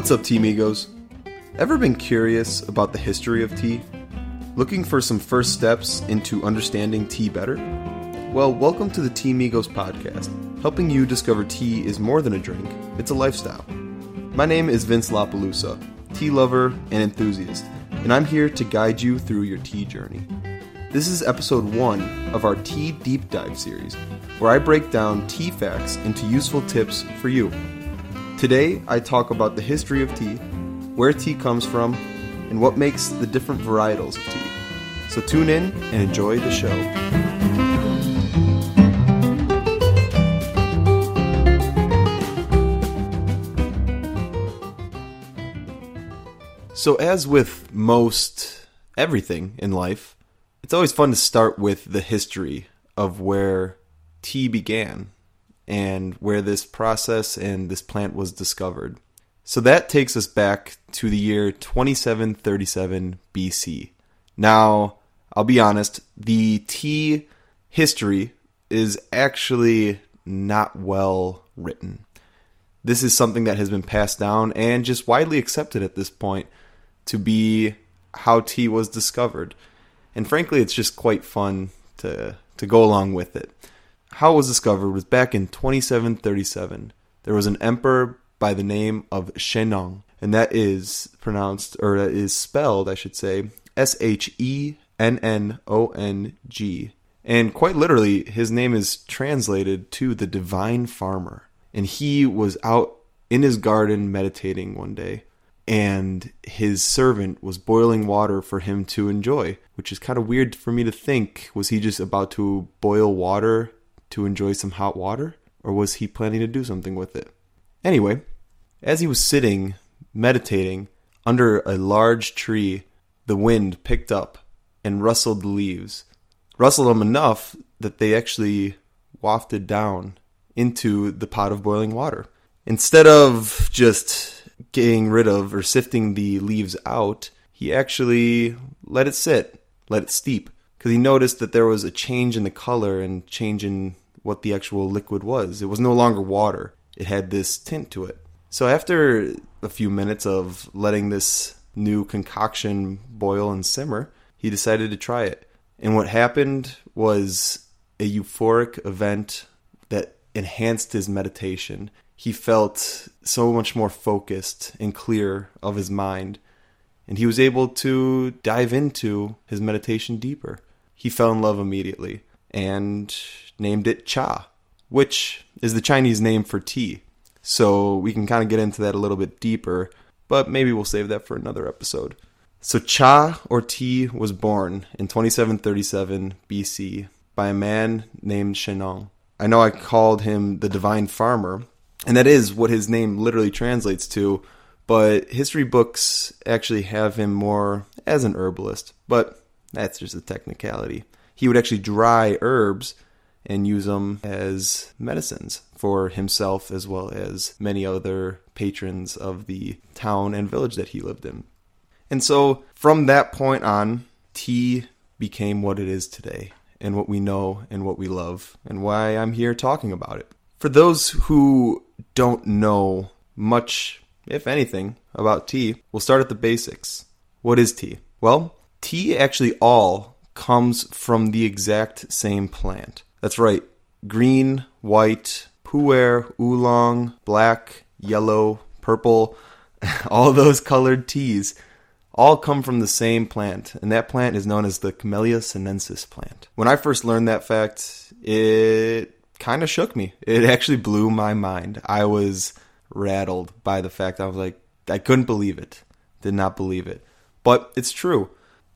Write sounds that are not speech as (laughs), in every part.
What's up, Tea Migos? Ever been curious about the history of tea? Looking for some first steps into understanding tea better? Well, welcome to the Tea Migos podcast, helping you discover tea is more than a drink, it's a lifestyle. My name is Vince LaPalusa, tea lover and enthusiast, and I'm here to guide you through your tea journey. This is episode one of our Tea Deep Dive series, where I break down tea facts into useful tips for you. Today, I talk about the history of tea, where tea comes from, and what makes the different varietals of tea. So tune in and enjoy the show. So, as with most everything in life, it's always fun to start with the history of where tea began and where this process and this plant was discovered. So that takes us back to the year 2737 BC. Now, I'll be honest, the tea history is actually not well written. This is something that has been passed down and just widely accepted at this point to be how tea was discovered. And frankly, it's just quite fun to to go along with it. How it was discovered was back in 2737. There was an emperor by the name of Shennong, and that is pronounced or that is spelled, I should say, S H E N N O N G. And quite literally, his name is translated to the divine farmer. And he was out in his garden meditating one day and his servant was boiling water for him to enjoy, which is kind of weird for me to think. Was he just about to boil water to enjoy some hot water? Or was he planning to do something with it? Anyway, as he was sitting, meditating, under a large tree, the wind picked up and rustled the leaves. Rustled them enough that they actually wafted down into the pot of boiling water. Instead of just getting rid of or sifting the leaves out, he actually let it sit, let it steep, because he noticed that there was a change in the color and change in what the actual liquid was. It was no longer water, it had this tint to it. So, after a few minutes of letting this new concoction boil and simmer, he decided to try it. And what happened was a euphoric event that enhanced his meditation he felt so much more focused and clear of his mind, and he was able to dive into his meditation deeper. He fell in love immediately and named it Cha, which is the Chinese name for tea. So we can kind of get into that a little bit deeper, but maybe we'll save that for another episode. So Cha or tea was born in 2737 BC by a man named Shennong. I know I called him the divine farmer and that is what his name literally translates to. But history books actually have him more as an herbalist, but that's just a technicality. He would actually dry herbs and use them as medicines for himself as well as many other patrons of the town and village that he lived in. And so from that point on, tea became what it is today and what we know and what we love and why I'm here talking about it. For those who don't know much, if anything, about tea, we'll start at the basics. What is tea? Well, tea actually all comes from the exact same plant. That's right. Green, white, pu'er, oolong, black, yellow, purple, (laughs) all those colored teas all come from the same plant, and that plant is known as the Camellia sinensis plant. When I first learned that fact, it kind of shook me. It actually blew my mind. I was rattled by the fact I was like, I couldn't believe it. Did not believe it. But it's true.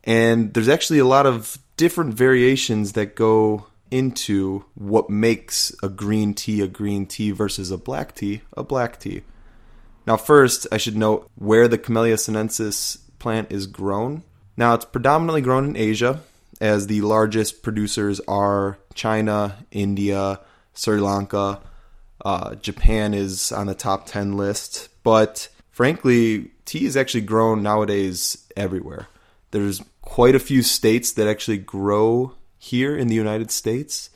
And there's actually a lot of different variations that go into what makes a green tea a green tea versus a black tea a black tea. Now, first, I should note where the Camellia sinensis plant is grown. Now, it's predominantly grown in Asia, as the largest producers are China, India, Sri Lanka. Uh, Japan is on the top 10 list. But frankly, tea is actually grown nowadays everywhere. There's quite a few states that actually grow here in the United States.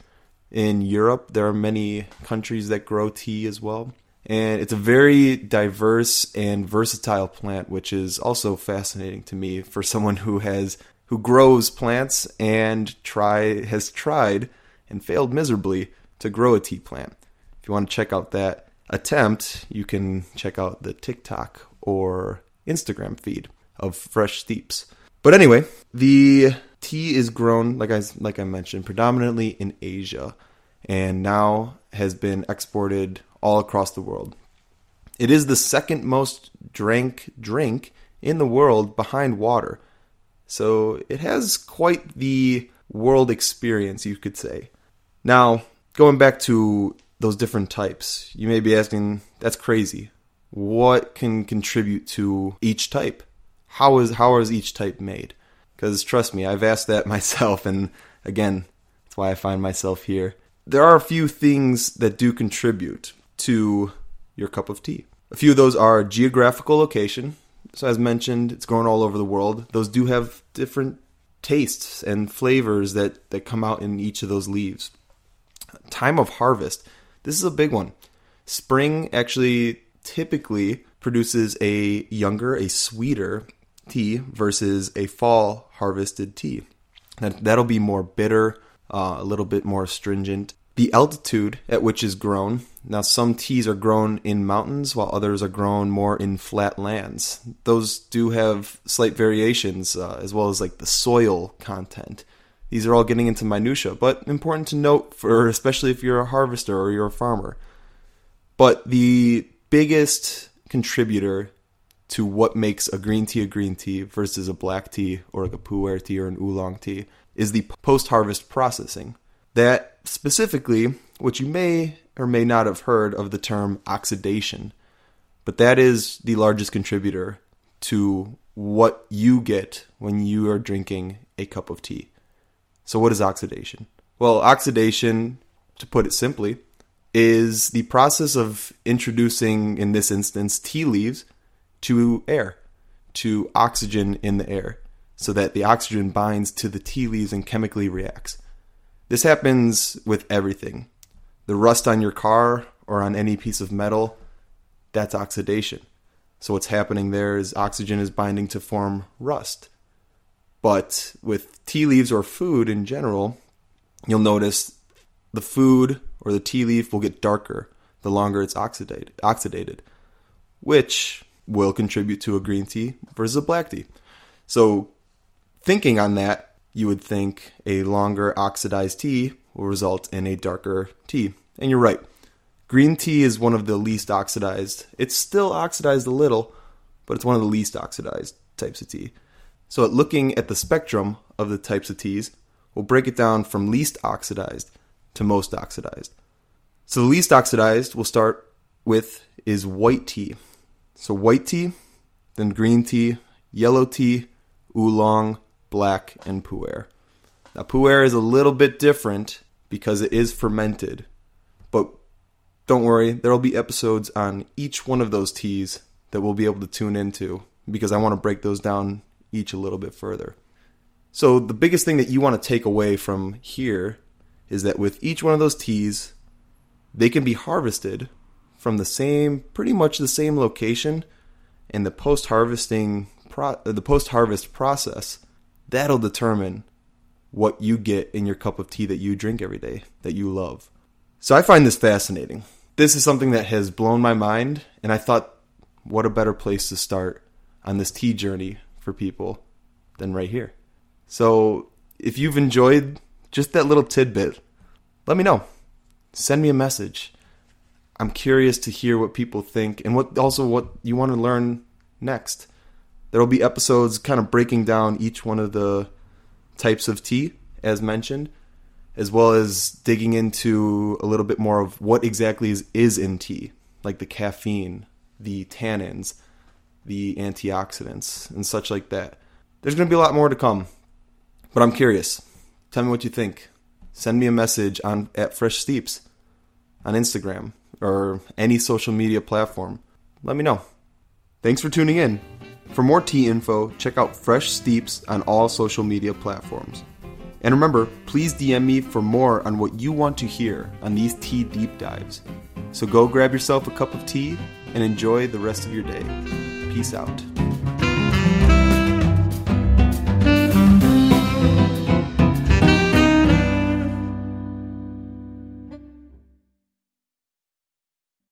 In Europe, there are many countries that grow tea as well. And it's a very diverse and versatile plant, which is also fascinating to me for someone who has who grows plants and try has tried and failed miserably to grow a tea plant. If you want to check out that attempt, you can check out the TikTok or Instagram feed of Fresh Steeps. But anyway, the tea is grown like I like I mentioned predominantly in Asia and now has been exported all across the world. It is the second most drank drink in the world behind water. So it has quite the world experience, you could say. Now, going back to those different types, you may be asking, that's crazy. What can contribute to each type? How is how is each type made? Because trust me, I've asked that (laughs) myself, and again, that's why I find myself here. There are a few things that do contribute to your cup of tea. A few of those are geographical location. So, as mentioned, it's grown all over the world. Those do have different tastes and flavors that, that come out in each of those leaves. Time of harvest. This is a big one. Spring actually typically produces a younger, a sweeter tea versus a fall harvested tea. That, that'll be more bitter, uh, a little bit more astringent. The altitude at which is grown. Now, some teas are grown in mountains while others are grown more in flat lands. Those do have slight variations, uh, as well as like the soil content. These are all getting into minutia, but important to note for especially if you're a harvester or you're a farmer. But the biggest contributor to what makes a green tea a green tea versus a black tea or a pu'er tea or an oolong tea is the post-harvest processing. That specifically, what you may or may not have heard of the term oxidation, but that is the largest contributor to what you get when you are drinking a cup of tea. So, what is oxidation? Well, oxidation, to put it simply, is the process of introducing, in this instance, tea leaves to air, to oxygen in the air, so that the oxygen binds to the tea leaves and chemically reacts. This happens with everything. The rust on your car or on any piece of metal, that's oxidation. So what's happening there is oxygen is binding to form rust. But with tea leaves or food in general, you'll notice the food or the tea leaf will get darker the longer it's oxidated, oxidated which will contribute to a green tea versus a black tea. So, thinking on that, you would think a longer oxidized tea will result in a darker tea. And you're right. Green tea is one of the least oxidized. It's still oxidized a little, but it's one of the least oxidized types of tea. So, looking at the spectrum of the types of teas, we'll break it down from least oxidized to most oxidized. So, the least oxidized we'll start with is white tea. So white tea, then green tea, yellow tea, oolong, black, and pu'er. Now pu'er is a little bit different because it is fermented, but don't worry, there will be episodes on each one of those teas that we'll be able to tune into because I want to break those down each a little bit further. So the biggest thing that you want to take away from here is that with each one of those teas, they can be harvested from the same, pretty much the same location, and the post harvesting, pro- the post harvest process, that'll determine what you get in your cup of tea that you drink every day that you love. So I find this fascinating. This is something that has blown my mind, and I thought, what a better place to start on this tea journey for people than right here. So if you've enjoyed just that little tidbit, let me know. Send me a message. I'm curious to hear what people think and what also what you want to learn next. There will be episodes kind of breaking down each one of the types of tea as mentioned, as well as digging into a little bit more of what exactly is, is in tea, like the caffeine, the tannins, the antioxidants, and such like that. There's going to be a lot more to come, but I'm curious. Tell me what you think. Send me a message on at Fresh Steeps on Instagram or any social media platform, let me know. Thanks for tuning in. For more tea info, check out Fresh Steeps on all social media platforms. And remember, please DM me for more on what you want to hear on these tea deep dives. So go grab yourself a cup of tea and enjoy the rest of your day. Peace out.